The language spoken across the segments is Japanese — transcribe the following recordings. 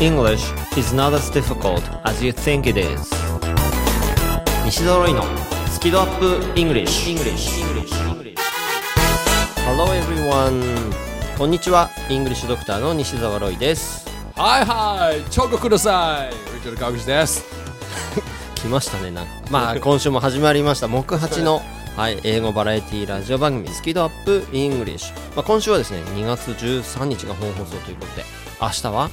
English is not as difficult as you think it is. 西澤ロイのスキドアップ English, English. Hello everyone. こんにちは。English ドクターの西澤ロイです。はいはいチョコください。リチャード川口です。来ましたねなんか。まあ今週も始まりました。木八のはい、英語バラエティラジオ番組スキドアップ English、まあ、今週はですね2月13日が本放送ということで明日は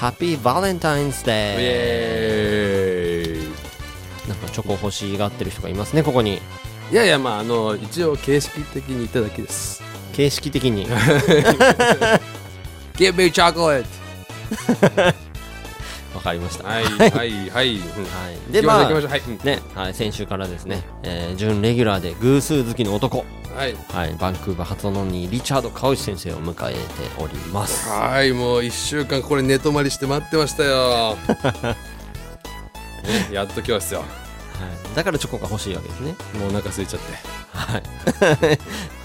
Happy Valentine's イ Day エーイ。なんかチョコ欲しがってる人がいますねここに。いやいやまああの一応形式的に言っただけです。形式的に。Give me chocolate わかりました。はいはい。はい、うんはい、ででまあはい、う。んね、はい、先週からですね、えー準レギュラーで偶数好きの男、はい。はい、バンクーバー発音のにリチャード川内先生を迎えております。はいもう1週間これ寝泊まりして待ってましたよ、ね、やっと今日ですよはい、だからチョコが欲しいわけですね。もうお腹空いちゃって。はい、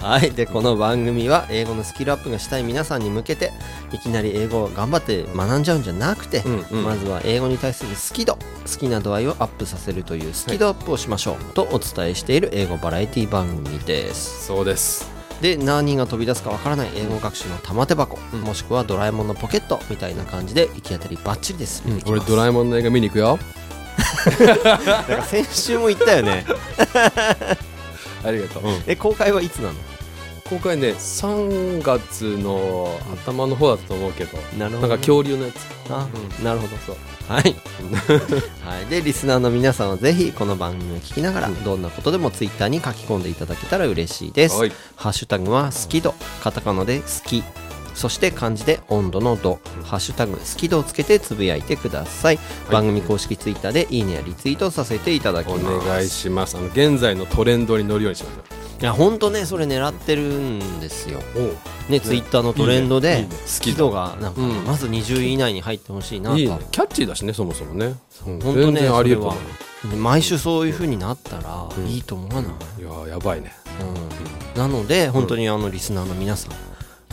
はい、でこの番組は英語のスキルアップがしたい皆さんに向けていきなり英語を頑張って学んじゃうんじゃなくて、うんうん。まずは英語に対する好き度好きな度合いをアップさせるというスキドアップをしましょう、とお伝えしている英語バラエティ番組です。そうです。で何が飛び出すかわからない英語学習の玉手箱、うん。もしくはドラえもんのポケットみたいな感じで行き当たりバッチリです、見ていきます。俺ドラえもんの映画見に行くよ だから先週も言ったよね。ありがとう、え公開はいつなの？今回ね3月の頭の方だと思うけど。なるなんか恐竜のやつ。あ、なるほど。そう。はい、はい、でリスナーの皆さんはぜひこの番組を聞きながら、どんなことでもツイッターに書き込んでいただけたら嬉しいです、はい。ハッシュタグは好き度カタカナで好きそして漢字で温度の度、ハッシュタグ好き度をつけてつぶやいてください、番組公式ツイッターでいいねやリツイートさせていただきおます。願いします。あの現在のトレンドに乗るようにしましょいや本当ねそれ狙ってるんですよ。う。ねツイッターのトレンドで好き度がなんか、うん。まず20位以内に入ってほしいなと。いいね。キャッチーだしねそもそもね。うん。本当ねありえる毎週そういう風になったらいいと思わない、ういやーやばいね。うん。なので本当にあのリスナーの皆さん、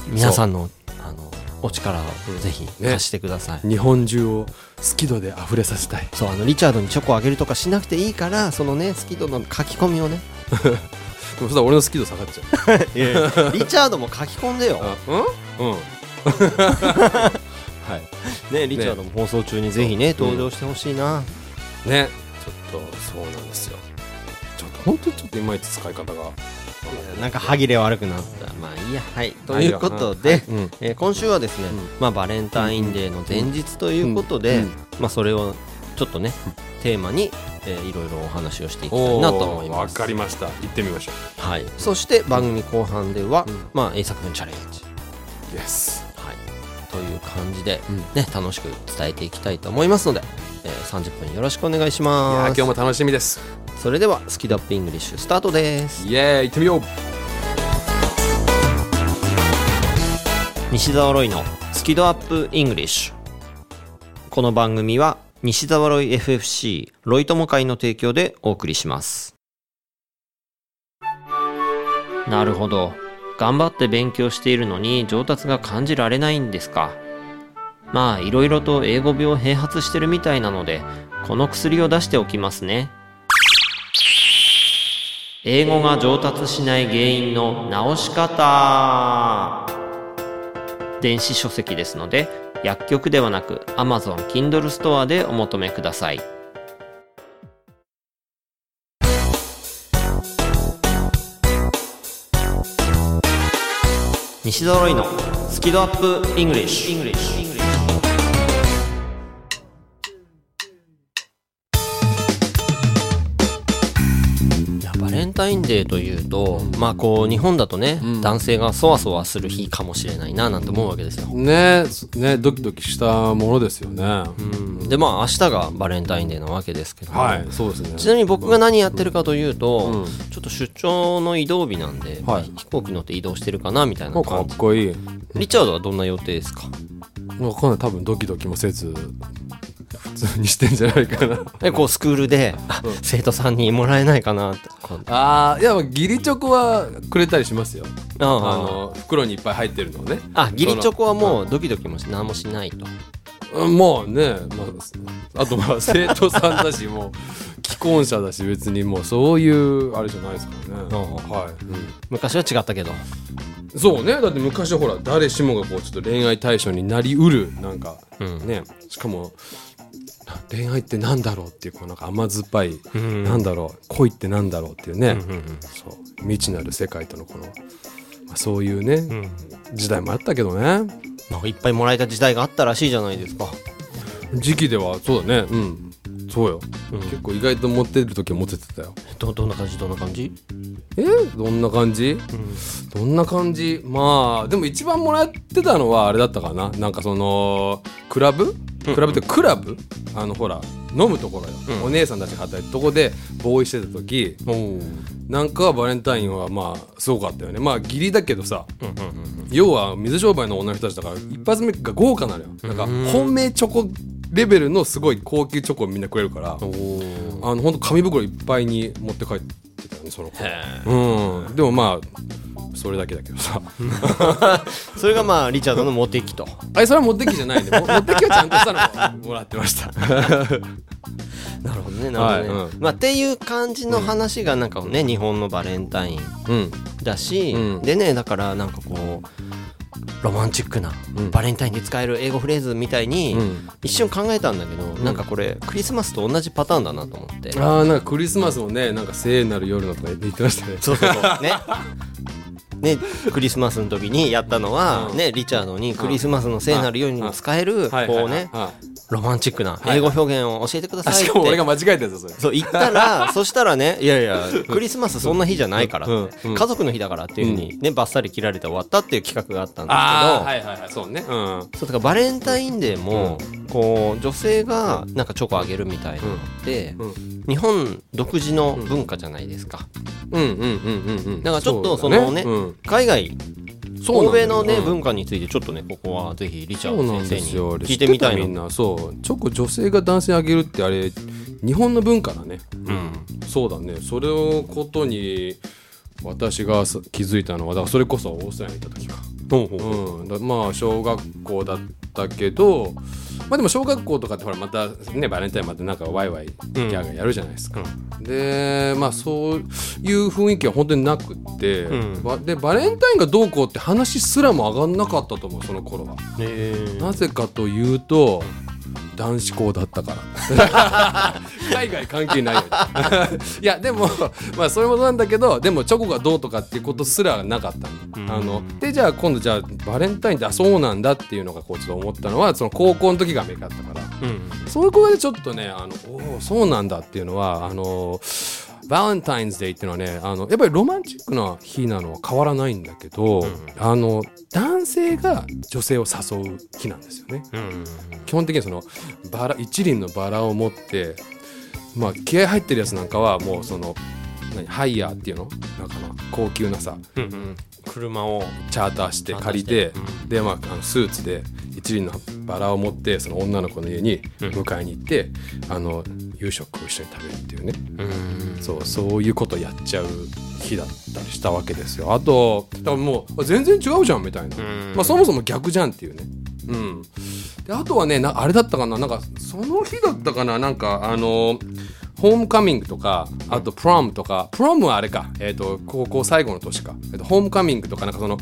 皆さんのあのお力をぜひね貸してください、日本中を好き度で溢れさせたい。そうあのリチャードにチョコをあげるとかしなくていいからそのね好き度の書き込みをね。でもそ俺の好き度下がっちゃう。リチャードも書き込んでよ。あうん？うん。はい。ねリチャードも放送中にぜひね登場してほしいな、ね。ちょっとそうなんですよ。ちょっと本当にちょっといまいち使い方がなんか歯切れ悪くなった。まあいいや。はい。ということで、うん。えー今週はですね、ん。まあ、バレンタインデーの前日ということで、うん。うん。まあ、それをちょっとね、テーマに、えーいろいろお話をしていきたいなと思いわます。かりました。行ってみましょはい、そして番組後半では、うん。まあ、英作文チャレンジ、う Yes はい、という感じで、うん。ね、楽しく伝えていきたいと思いますので、えー30分よろしくお願いしいやーます。今日も楽しみですそれでは、スキドアップイングリッシュスタートです。イエーイ行ってみよう。西澤ロイのスキドアップイングリッシュ。この番組は西澤ロイ FFC ロイ友会の提供でお送りします。なるほど。頑張って勉強しているのに上達が感じられないんですか。まあいろいろと英語病併発してるみたいなのでこの薬を出しておきますね英語が上達しない原因の直し方電子書籍ですので薬局ではなく Amazon Kindle ストアでお求めください西揃いのスキドアップ English, English. タインデーというと、まあこう日本だとね、ん。男性がそわそわする日かもしれないななんて思うわけですよ、ねねドキドキしたものですよね、うん、でまあ明日がバレンタインデーなわけですけども、はいそうですね。ちなみに僕が何やってるかというと、うん。ちょっと出張の移動日なんで、はい。飛行機乗って移動してるかなみたいなあか感じっこいい。リチャードはどんな予定ですか？わかんない。多分ドキドキもせず。普通にしてんじゃないかな。えこうスクールで、あ生徒さんにもらえないかなってこうあーいや義理チョコはくれたりしますよ。あああの袋にいっぱい入ってるのをね。あ義理チョコはもうドキドキもし何もしないと。うんまあね、まあ、あとまあ生徒さんだしもう 既婚者だし別にもうそういうあれじゃないですからね、うんはい、昔は違ったけど。うんそうね。だって昔はほら誰しもがこうちょっと恋愛対象になりうるなんか、うん。ね。しかもな恋愛ってなんだろうっていうこうなんか甘酸っぱい、ん。なんだろう恋ってなんだろうっていうね、うんうん。そう。未知なる世界とのこの、まあ、そういうね、うん。時代もあったけどね。なんかいっぱいもらえた時代があったらしいじゃないですか。時期ではそうだね。うんそうよ、うん。結構意外と持ってる時は持っててたよ。どどんな感じ？どんな感じ？え？どんな感じ？どんな感じ？まあでも一番もらってたのはあれだったかな。なんかそのクラブ？クラブってクラブ？あのほら飲むところよ、うん。お姉さんたちが働いてるとこでボーイしてた時。なんかはバレンタインはまあすごかったよね。まあ義理だけどさ。うんうんうん要は水商売の女の人たちだから一発目が豪華なのよ。なんか本命チョコレベルのすごい高級チョコをみんなくれるからあの本当紙袋いっぱいに持って帰ってたよねその子。へうん。でもまあそれだけだけどさ。それがまあリチャードのモテ期と。あれそれは持ってきじゃないんでも持ってきはちゃんとしたの。をもらってました。なるほどねなるほどね、はいうん。まあっていう感じの話がなんかね、日本のバレンタインうん。だし、うん。でねだからなんかこうロマンチックな、うん。バレンタインで使える英語フレーズみたいに、うん。一瞬考えたんだけど、なんかこれクリスマスと同じパターンだなと思って。ああなんかクリスマスもねなんか聖なる夜のとか言ってましたね。そうそうそう。ね ねクリスマスの時にやったのは、うん。ねリチャードにクリスマスの聖なる夜にも使える、はいこうねはロマンチックなはい。英語表現を教えてくださいっしてかも俺が間違えたやつだそれ。そう言ったら そしたらねいやいやクリスマスそんな日じゃないから家族の日だからっていうふうにねバッサリ切られて終わったっていう企画があったんですけど、はいはいはいそうね。うん。そうだからバレンタインデーも、こう女性がなんかチョコあげるみたいなのって、うん。日本独自の文化じゃないですか、うんうん。うんうんうんだからちょっとそだのねうん。海外欧米のね、うん文化についてちょっとねここはぜひリチャード先生に聞いてみたいの知ってみんな。そう。チョコ女性が男性にあげるってあれ日本の文化だね。うん。そうだね。それをことに私がさ気づいたのはだからそれこそオーストラリアに行った時か。ほうほうう。ん、だまあ小学校だったけどまあでも小学校とかってほらまたねバレンタインまたなんかワイワイギャーガーやるじゃないですか、でまあそういう雰囲気は本当になくって、うん。ばでバレンタインがどうこうって話すらも上がんなかったと思うその頃は。えー。なぜかというと男子校だったから。海外関係ないよ いやでもまあそれもなんだけどでもチョコがどうとかっていうことすらなかったの,、あのでじゃあ今度じゃあバレンタインってあそうなんだっていうのがこうちょっと思ったのはその高校の時がアメリカだったから。うん。そういうことでちょっとねあのおおそうなんだっていうのはあのバレンタインズデーっていうのはねあのやっぱりロマンチックな日なのは変わらないんだけど、あの男性が女性を誘う日なんですよね。うん。基本的にそのバラ一輪のバラを持ってまあ気合入ってるやつなんかはもうその何ハイヤーっていうの？なんかな高級なさ。うんうん。車をチャーターして借りてチャーターして。でまああのスーツで一輪のバラを持ってその女の子の家に迎えに行って、あの夕食を一緒に食べるっていうね。うん。そうそういうことやっちゃう日だったりしたわけですよ。あとだからもうあ全然違うじゃんみたいな、ん。まあ、そもそも逆じゃんっていうね。うん。であとはねなあれだったかな。なんかその日だったかな。なんかあのホームカミングとかあとプロムとか。プロムはあれか、えー、と高校最後の年か、えーとホームカミングとかなんかその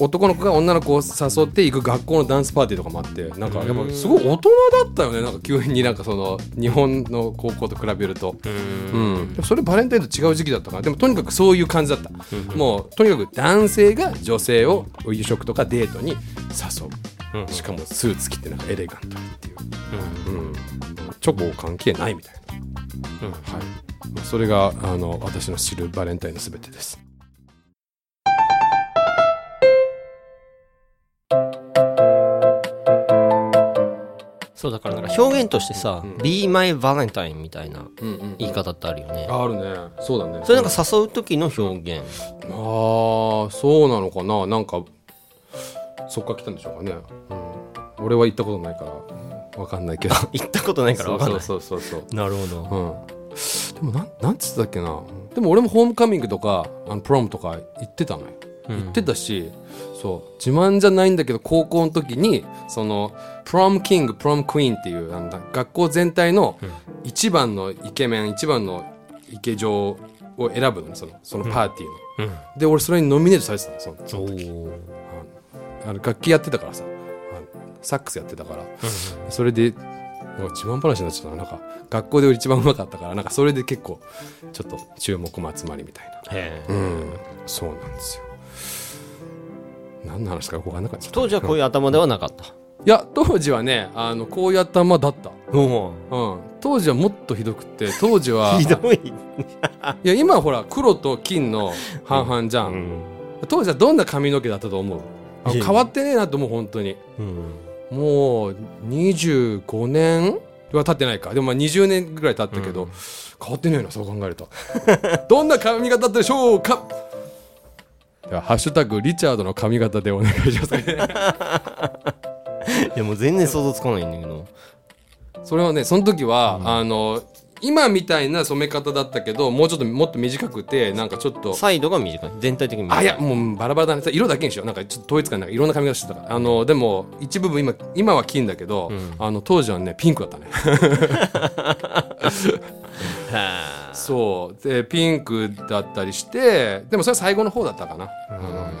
男の子が女の子を誘って行く学校のダンスパーティーとかもあってなんかやっぱすごい大人だったよね。なんか急になんかその日本の高校と比べると。うん、それバレンタインと違う時期だったから。でもとにかくそういう感じだった、もうとにかく男性が女性を夕食とかデートに誘う、うん。しかもスーツ着てなんかエレガントにっていう、うん。チョコ関係ないみたいな、うん。はい。まあそれがあの私の知るバレンタインのすべてですそうだからなんか表現としてさ、うん。Be my Valentine みたいな言い方ってあるよね、あるね。そうだね。それなんか誘う時の表現。ああそうなのかな。なんかそっから来たんでしょうかね、うん、俺は行ったことないからわかんないけど。行ったことないから分かんない。そうそうそうそうなるほど。うん、でもなんなんつってたっけな。でも俺もホームカミングとかあのプロムとか行ってたのよ。言ってたし、そう。自慢じゃないんだけど高校の時にそのプロムキングプロムクイーンっていうなんだ学校全体の一番のイケメン一番のイケ女を選ぶのねそのそのパーティーの、で俺それにノミネートされてたのそのその時。あの楽器やってたからさ。あのサックスやってたから、それで自慢話になっちゃったな。なんか学校で俺一番うまかったからなんかそれで結構ちょっと注目も集まりみたいな。うん。そうなんですよ何の話か分かんなかった。当時はこういう頭ではなかった。いや当時はねあのこういう頭だった。おうん。当時はもっとひどくって当時は ひどい、いや今はほら黒と金の半々じゃん、うん。当時はどんな髪の毛だったと思う？変わってねえなと思う本当に。うん。もう25年は経ってないか。でもまあ20年ぐらい経ったけど、変わってねえなそう考えると。どんな髪型だったでしょうか？ハッシュタグリチャードの髪型でお願いします。いやもう全然想像つかないんだけど。それはねその時は、あの今みたいな染め方だったけどもうちょっともっと短くてなんかちょっとサイドが短い。全体的に短い。あいやもうバラバラだね。色だけにしよう。なんかちょっと統一感なんかいろんな髪型してたから。あのでも一部分今今は金だけど、あの当時はねピンクだったね。は あそう。でピンクだったりしてでもそれは最後の方だったかな、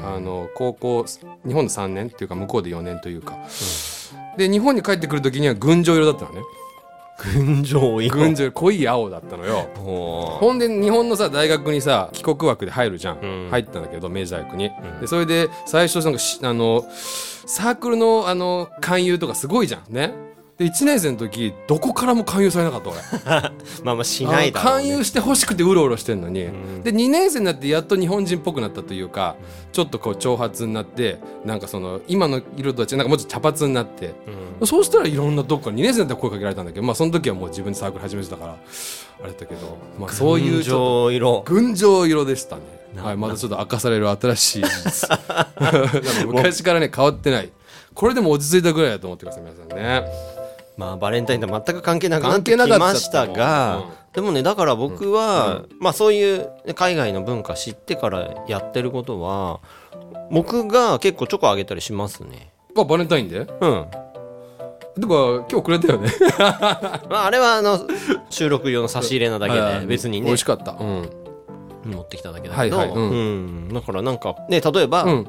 あの高校日本で3年っていうか向こうで4年というか、で日本に帰ってくる時には群青色だったのね。群青色。群青濃い青だったのよ。ほんで日本のさ大学にさ帰国枠で入るじゃん、うん。入ったんだけど明治大学に、でそれで最初なんかしあのサークルのあの勧誘とかすごいじゃん。ねで1年生の時どこからも勧誘されなかった俺 まあまあしないだね、勧誘してほしくてうろうろしてんのに、んで2年生になってやっと日本人っぽくなったというかちょっとこう長髪になってなんかその今の色とは違うなんかもうちょっと茶髪になって、そうしたらいろんなとこから2年生になって声かけられたんだけどまあその時はもう自分でサークル始めてたからあれだったけど、まあ、そういう群青色群青色でしたね。なはい、またちょっと明かされる新しい事実。昔からね、変わってない。これでも落ち着いたぐらいだと思ってください、皆さんね。まあバレンタインとは全く関係なくなってきましたが、う。んでもねだから僕は、まあそういう海外の文化知ってからやってることは僕が結構チョコあげたりしますね。あ、バレンタインで？てうん。か、今日くれたよね。まああれはあの収録用の差し入れなだけはいで別にね。美味しかった。うん。持ってきただけだけど、はいはい。うん。うん。だからなんかね例えば、うん。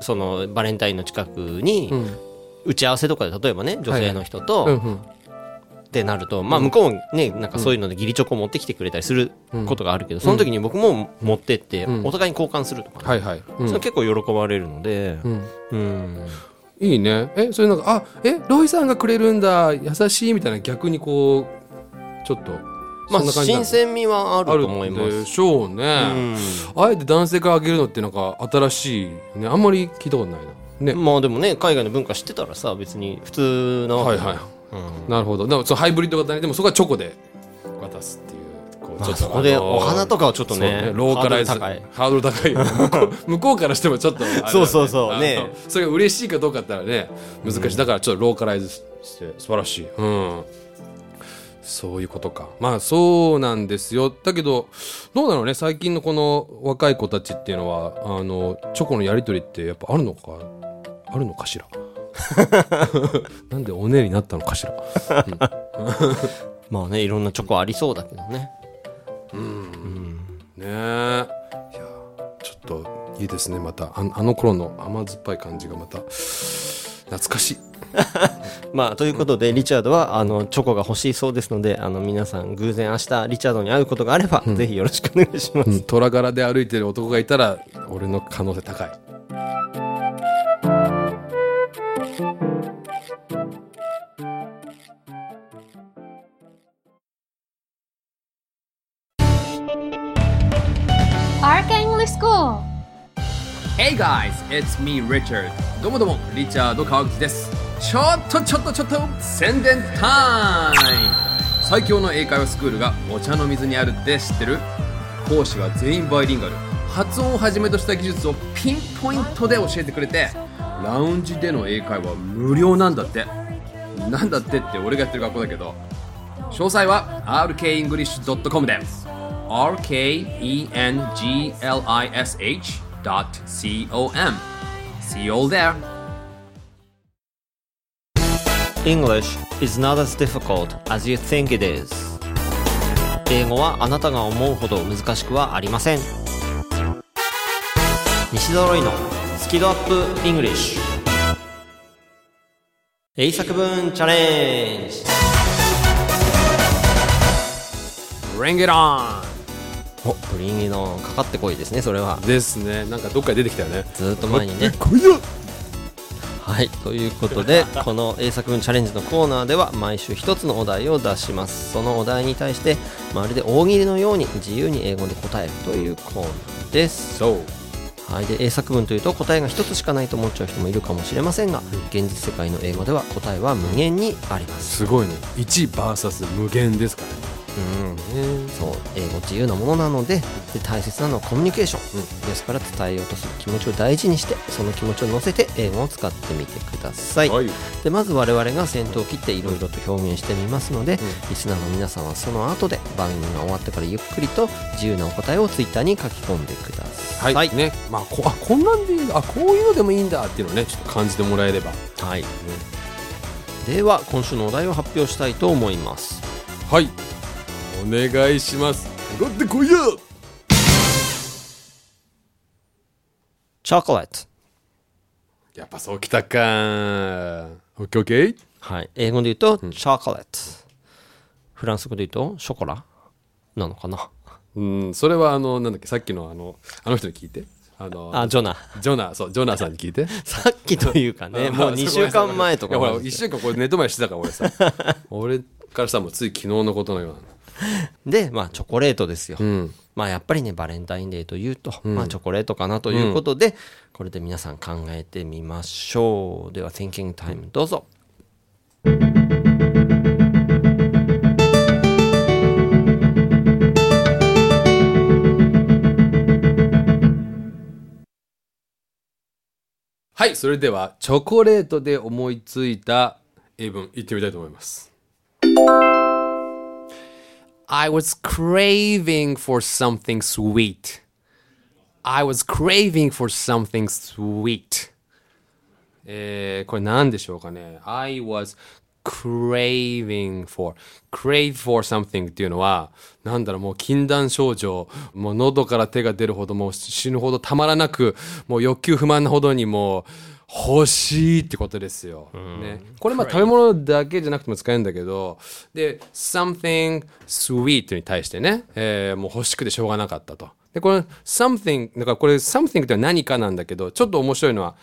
そのバレンタインの近くにうん。打ち合わせとかで例えばね女性の人と、うんうん。ってなると、まあ、向こうもねなんかそういうので義理チョコ持ってきてくれたりすることがあるけど、その時に僕も持ってって、うん。お互いに交換するとかね、はいはい。うん。それ結構喜ばれるので。うん。うん。いいね。え、それなんか、あ、え、ロイさんがくれるんだ、優しいみたいな、逆にこう、ちょっと、まあ新鮮味はあるあると思います。でしょうね。あえて男性からあげるのってなんか新しいねあんまり聞いたことないなね、まあでもね海外の文化知ってたらさ別に普通なわけはいはい。なるほど。でもそのハイブリッド型ね。でもそこはチョコで渡すっていうこうまあそこでお花とかはちょっとそうねローカライズハードル高い。ハードル高い。よね向こうからしてもちょっとね。そうそうそう。ね。それが嬉しいかどうかったらね難しい、だからちょっとローカライズして素晴らしい。うん。そういうことか。まあそうなんですよ。だけどどうなのね。最近のこの若い子たちっていうのはあのチョコのやり取りってやっぱあるのかあるのかしら？なんでおねえになったのかしら？まあねいろんなチョコありそうだけどね。ねえ。いやちょっといいですねまた。ああの頃の甘酸っぱい感じがまた。懐かしい。まあということでリチャードはあのチョコが欲しいそうですのであの皆さん偶然明日リチャードに会うことがあれば、ぜひよろしくお願いします、うん、虎柄で歩いてる男がいたら俺の可能性高い Arca English School. Hey guys, it's me Richard. どうもどうもリチャード川口です。ちょっとちょっとちょっと宣伝タイム。最強の英会話スクールがお茶の水にあるって知ってる？講師は全員バイリンガル。発音をはじめとした技術をピンポイントで教えてくれてラウンジでの英会話無料なんだって。なんだってって俺がやってる学校だけど。詳細は rkenglish.com で rkenglish.com See you all there! English is not as difficult as you think it is 英語はあなたが思うほど難しくはありません西揃いのスキドアップ English 英作文チャレンジ Bring it on! おブリンギのかかってこいですねそれはですね。なんかどっかで出てきたよね。ずーっと前にねこいやはいということで この英作文チャレンジのコーナーでは毎週一つのお題を出しますそのお題に対してまるで大喜利のように自由に英語で答えるというコーナーですそう。はい、で英作文というと答えが一つしかないと思っちゃう人もいるかもしれませんが現実世界の英語では答えは無限にありますすごいね。1 vs 無限ですからね。うんそう英語自由なものなのでで大切なのはコミュニケーション、ですから伝えようとする気持ちを大事にしてその気持ちを乗せて英語を使ってみてください、はい。でまず我々が先頭を切っていろいろと表現してみますので、リスナーの皆さんはその後で番組が終わってからゆっくりと自由なお答えをツイッターに書き込んでください、はい。ね。まあこ、あ、こんなんでいいんだ。あ、こういうのでもいいんだっていうのをね、ちょっと感じてもらえれば。はい、では今週のお題を発表したいと思いますはい。お願いします。かかってこいや。チョコレート。やっぱそうきたか。オッケーオッケー。はい。英語で言うと、チョコレート。フランス語で言うとショコラなのかな？うん、それはあの、なんだっけ、さっきのあの、あの人に聞いて。あの、あジョナ。ジョナ、そう、ジョナさんに聞いて。さっきというかね。もう2週間前とかほら、1週間これ寝泊まりしてたから、俺さ。俺からしたらもうつい昨日のことのような。でまあチョコレートですよ、ん。まあやっぱりねバレンタインデーというと、まあチョコレートかなということで、これで皆さん考えてみましょう。では Thinking Time どうぞ。はい、それでは、チョコレートで思いついた英文、言ってみたいと思います。I was craving for something sweet. I was craving for something sweet. えー、これ何でしょうかね。I was craving for crave for something っていうのはなんだろうもう禁断症状もう喉から手が出るほどもう死ぬほどたまらなくもう欲求不満なほどにもう欲しいってことですよ。ね、これまあ食べ物だけじゃなくても使えるんだけどで something sweet に対してね、えーもう欲しくてしょうがなかったと。でこれ something だからこれ something って何かなんだけどちょっと面白いのは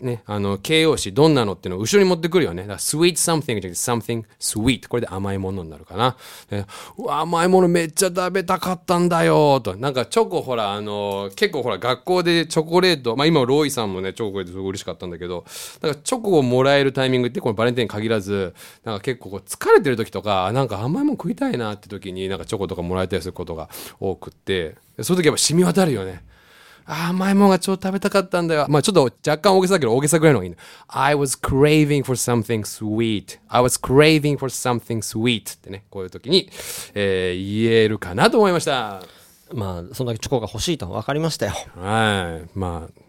ね、あの形容詞どんなのっていうのを後ろに持ってくるよね。だから sweet something じゃなくて something sweet これで甘いものになるかな。うわ甘いものめっちゃ食べたかったんだよと。なんかチョコほらあの結構ほら学校でチョコレートまあ今ロイさんもねチョコレートすごい嬉しかったんだけどなんかチョコをもらえるタイミングってこのバレンタイン限らずなんか結構疲れてる時とかなんか甘いもの食いたいなって時になんかチョコとかもらえたりすることが多くってそういう時やっぱ染み渡るよね。甘いものが超食べたかったんだよ。まあちょっと若干大げさだけど大げさぐらいの方がいいんだ。I was craving for something sweet. I was craving for something sweet. ってね、こういう時に、えー言えるかなと思いました。まあそんだけチョコが欲しいと分かりましたよはい。まあ、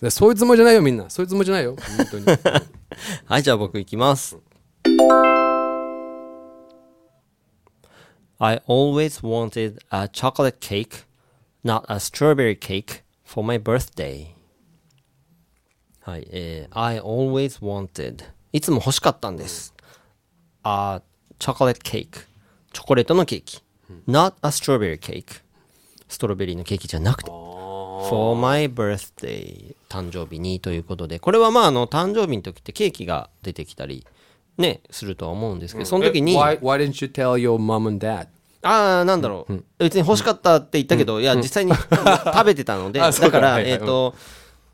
でそういうつもりじゃないよみんな。そういうつもりじゃないよ。本当に。はいじゃあ僕いきます I always wanted a chocolate cake not a strawberry cake for my birthday はいえー I always wanted いつも欲しかったんです a chocolate cake チョコレートのケーキ not a strawberry cake ストロベリーのケーキじゃなくて for my birthday 誕生日にということでこれはまああの誕生日の時ってケーキが出てきたりねするとは思うんですけど、その時にえ why, why didn't you tell your mom and dad? ああなんだろう、別に欲しかったって言ったけど、いや実際に 食べてたので だから、はいはい。えっ、と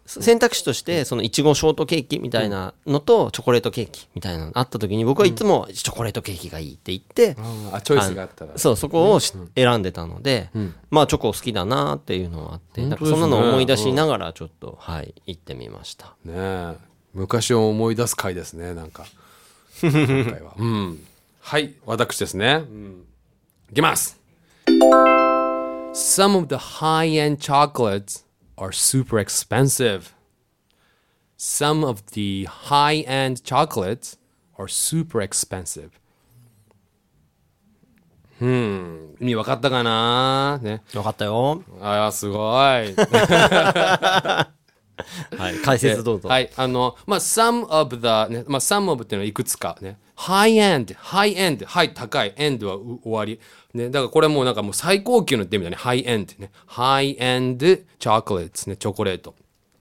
選択肢としてそのいちごショートケーキみたいなのとチョコレートケーキみたいなのあった時に僕はいつもチョコレートケーキがいいって言って、あ、チョイスがあったら。そうそこをし選んでたので、まあチョコ好きだなっていうのはあって、そんなのを思い出しながらちょっと、はい行ってみました。ねえ。昔を思い出す回ですねなんか。今回は、うん、はい私ですね、うん、いきます Some of the high-end chocolates are super expensive. Some of the high-end chocolates are super expensive. うん、意味分かったかなね。よかったよああ、すごい。 はい解説どうぞ、はい、あの、まあ、some of the、ね、まあ、some of っていうのはいくつかね。high end、high end、はい、高い、end は終わり。ね、だからこれもうなんかもう最高級のって意味だね。high end ね。high end chocolates ね、チョコレート。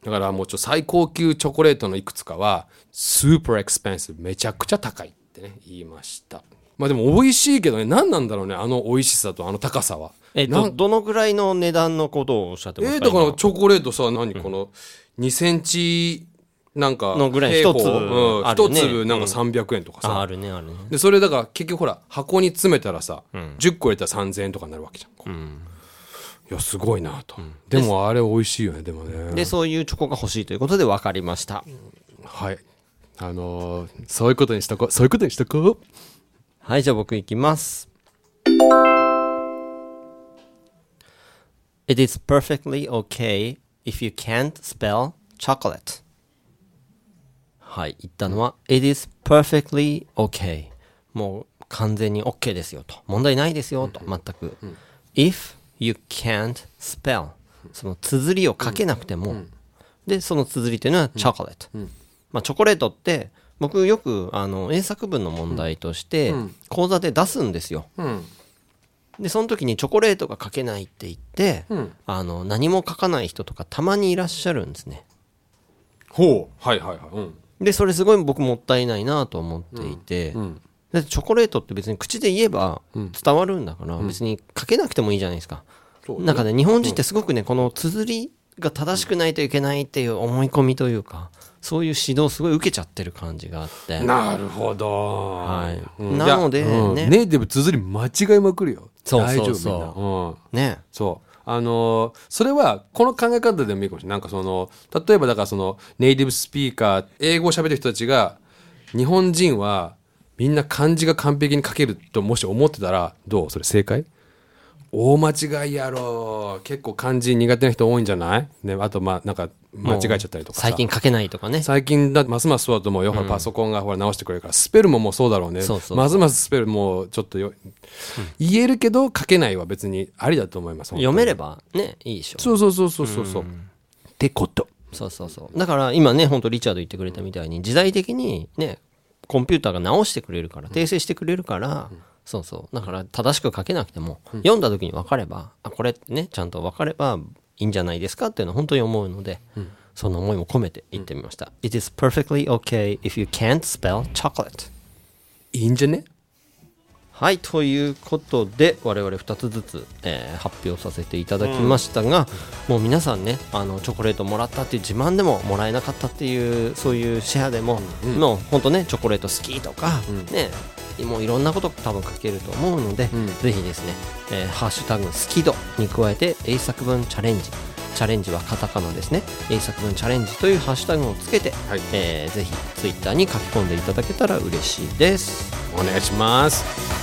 だからもうちょ最高級チョコレートのいくつかは、super expensive、めちゃくちゃ高いってね、言いました。まあでも美味しいけどね、何なんだろうね、あの美味しさとあの高さは。えっとどのぐらいの値段のことをおっしゃってますか？えー、だから今。チョコレートさ、何この？2センチなんかのぐらい一粒うんね。一粒なんか300円とかさ、ああるねあるね。でそれだから結局ほら箱に詰めたらさ、10個入れたら3000円とかになるわけじゃん、いやすごいなと、でもあれ美味しいよねでもね。でそういうチョコが欲しいということで分かりました。はい。あのーそういうことにしとこう。そういうことにしとこう。はいじゃあ僕いきます It is perfectly okay if you can't spell chocolate. はい言ったのは It is perfectly okay. もう完全に OK ですよと。問題ないですよと。全く。If you can't spell. その綴りを書けなくても。でその綴りというのは chocolate まあチョコレートって僕よくあの英作文の問題として講座で出すんですよ。うんでその時にチョコレートが書けないって言って、あの何も書かない人とかたまにいらっしゃるんですね。ほう。はいはいはい。うん。でそれすごい僕もったいないなと思っていて、ん。だってチョコレートって別に口で言えば伝わるんだから、別に書けなくてもいいじゃないですか、なんかね日本人ってすごくねこの綴りが正しくないといけないっていう思い込みというかそういう指導すごい受けちゃってる感じがあって。なるほど、はい。うん。なのでいやうん。ね。ネイティブ綴り間違いまくるよそう大丈夫そうそううん。ね。そう。あのーそれは、この考え方でもいいかもしれない。なんかその、例えばだからその、ネイティブスピーカー、英語を喋る人たちが、日本人は、みんな漢字が完璧に書けるともし思ってたら、どう？それ正解？大間違いやろ。結構漢字苦手な人多いんじゃない？ね、あとまあなんか間違えちゃったりとかさ。最近書けないとかね。最近だますますそうだと思うよ、ほらパソコンがほら直してくれるから。スペルももうそうだろうね。そうそうそう。ますますスペルもうちょっとよ、言えるけど書けないは別にありだと思います読めればばねいいでしょ。そうそうそうそうそうそう。ってこと。そうそうそう。だから今ね本当リチャード言ってくれたみたいに時代的にねコンピューターが直してくれるから訂正してくれるから、そうそう。だから正しく書けなくても、読んだ時に分かればあこれねちゃんと分かればいいんじゃないですかっていうのは本当に思うので、その思いも込めて言ってみました、It is perfectly okay if you can't spell chocolate. いいんじゃね？はいということで我々2つずつ、えー発表させていただきましたが、もう皆さんねあのチョコレートもらったっていう自慢でももらえなかったっていうそういうシェアでも、もう本当ねチョコレート好きとか、ねもういろんなこと多分書けると思うので、ぜひですね、えーハッシュタグ好き度に加えて英作文チャレンジ。チャレンジはカタカナですね。英作文チャレンジというハッシュタグをつけて、はい。えーぜひツイッターに書き込んでいただけたら嬉しいです。お願いします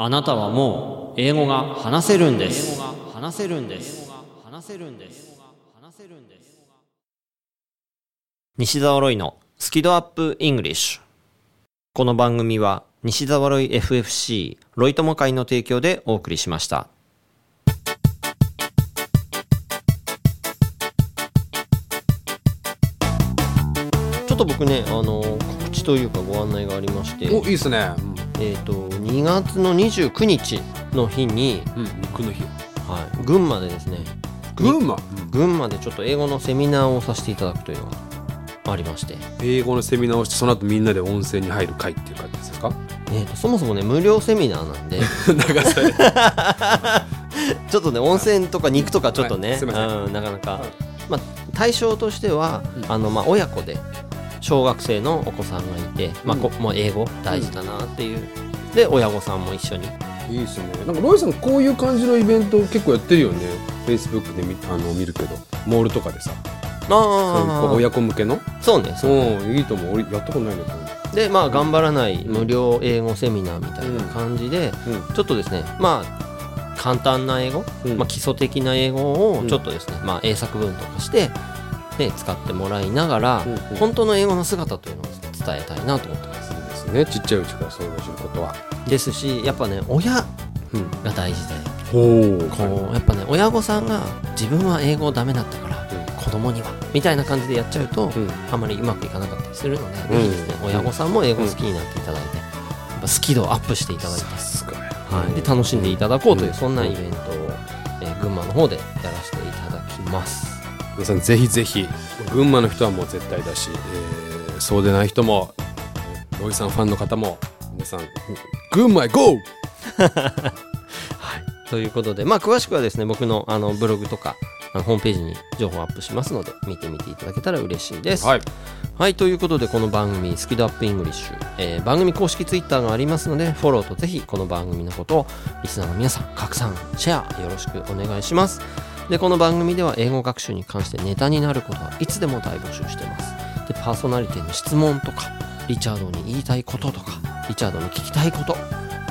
あなたはもう英語が話せるんです。話せるんです話せるんです。話せるんです。西澤ロイのスキドアップイングリッシュ。この番組は西澤ロイ FFC ロイ友会の提供でお送りしました。ちょっと僕ねあの告知というかご案内がありまして。おいいっすねえー、と2月の29日の日に、うん。肉の日はい、群馬でですね群馬？群馬でちょっと英語のセミナーをさせていただくというのがありまして。英語のセミナーをしてその後みんなで温泉に入る会っていう感じですか？えーとそもそもね無料セミナーなんで。ちょっとね温泉とか肉とかちょっとね、はい。うん、なかなか、はい。まあ、対象としては、あのまあ、親子で小学生のお子さんがいて、まあこもう英語大事だなっていう、で親御さんも一緒に。いいですね。なんかロイさんこういう感じのイベント結構やってるよね。フェイスブックで見あの見るけど。モールとかでさ。そういうああ親子向けの？そうねそうね。うんいいと思う。俺やったことないねこでまあ頑張らない無料英語セミナーみたいな感じで、ういうちょっとですねまあ簡単な英語、うん。まあ、基礎的な英語をちょっとですね、まあ、英作文とかして、ね、使ってもらいながら、うんうん。本当の英語の姿というのを伝えたいなと思ってます。うんですね。ちっちゃいうちからそういうの知ることは。ですしやっぱね親うん。が大事でほう。こうやっぱね親御さんが自分は英語ダメだったからうん。子供にはみたいな感じでやっちゃうと、うん。あまりうまくいかなかったりするので、うん。ぜひですね親御さんも英語好きになっていただいて、やっぱスキルをアップしていただいてはい、で楽しんでいただこうという、うん。そんなイベントを、えー群馬の方でやらせていただきます。皆さんぜひぜひ群馬の人はもう絶対だし、えーそうでない人もえーロイさんファンの方も皆さん群馬へ GO! ということで、まあ、詳しくはですね僕のあのブログとかあのホームページに情報をアップしますので見てみていただけたら嬉しいです。はいはい、ということでこの番組スキドアップイングリッシュ、えー番組公式ツイッターがありますのでフォローとぜひこの番組のことをリスナーの皆さん拡散シェアよろしくお願いしますでこの番組では英語学習に関してネタになることはいつでも大募集してます。でパーソナリティの質問とかリチャードに言いたいこととかリチャードに聞きたいこと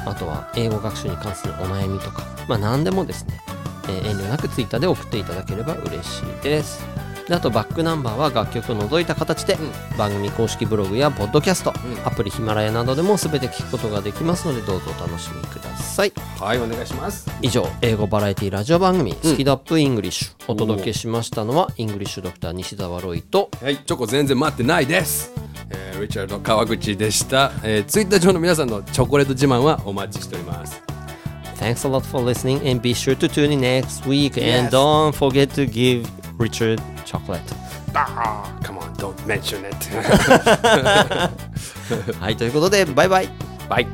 あとは英語学習に関するお悩みとかまあ何でもですね、えー遠慮なくツイッターで送っていただければ嬉しいです。であとバックナンバーは楽曲を除いた形で、番組公式ブログやポッドキャスト、アプリヒマラヤなどでも全て聞くことができますのでどうぞお楽しみください。はいお願いします。以上英語バラエティラジオ番組「スキ度 UP English」お届けしましたのはイングリッシュドクター西澤ロイとはいチョコ全然待ってないです。えーリチャード川口でした、えー、ツイッター上の皆さんのチョコレート自慢はお待ちしております。Thanks a lot for listening and be sure to tune in next week. Yes. and don't forget to give Richard chocolate ah come on don't mention it はいということでバイバイバイ